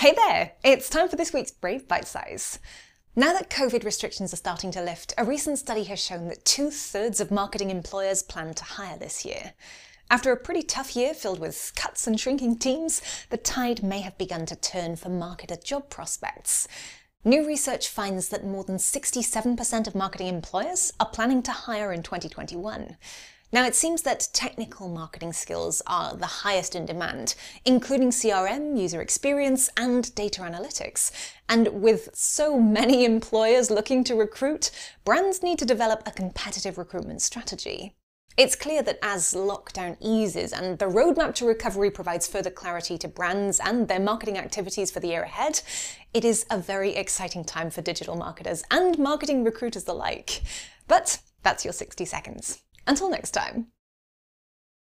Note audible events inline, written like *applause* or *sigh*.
Hey there! It's time for this week's Brave Bite Size. Now that COVID restrictions are starting to lift, a recent study has shown that two thirds of marketing employers plan to hire this year. After a pretty tough year filled with cuts and shrinking teams, the tide may have begun to turn for marketer job prospects. New research finds that more than 67% of marketing employers are planning to hire in 2021. Now, it seems that technical marketing skills are the highest in demand, including CRM, user experience, and data analytics. And with so many *laughs* employers looking to recruit, brands need to develop a competitive recruitment strategy. It's clear that as lockdown eases and the roadmap to recovery provides further clarity to brands and their marketing activities for the year ahead, it is a very exciting time for digital marketers and marketing recruiters alike. But that's your 60 seconds. Until next time.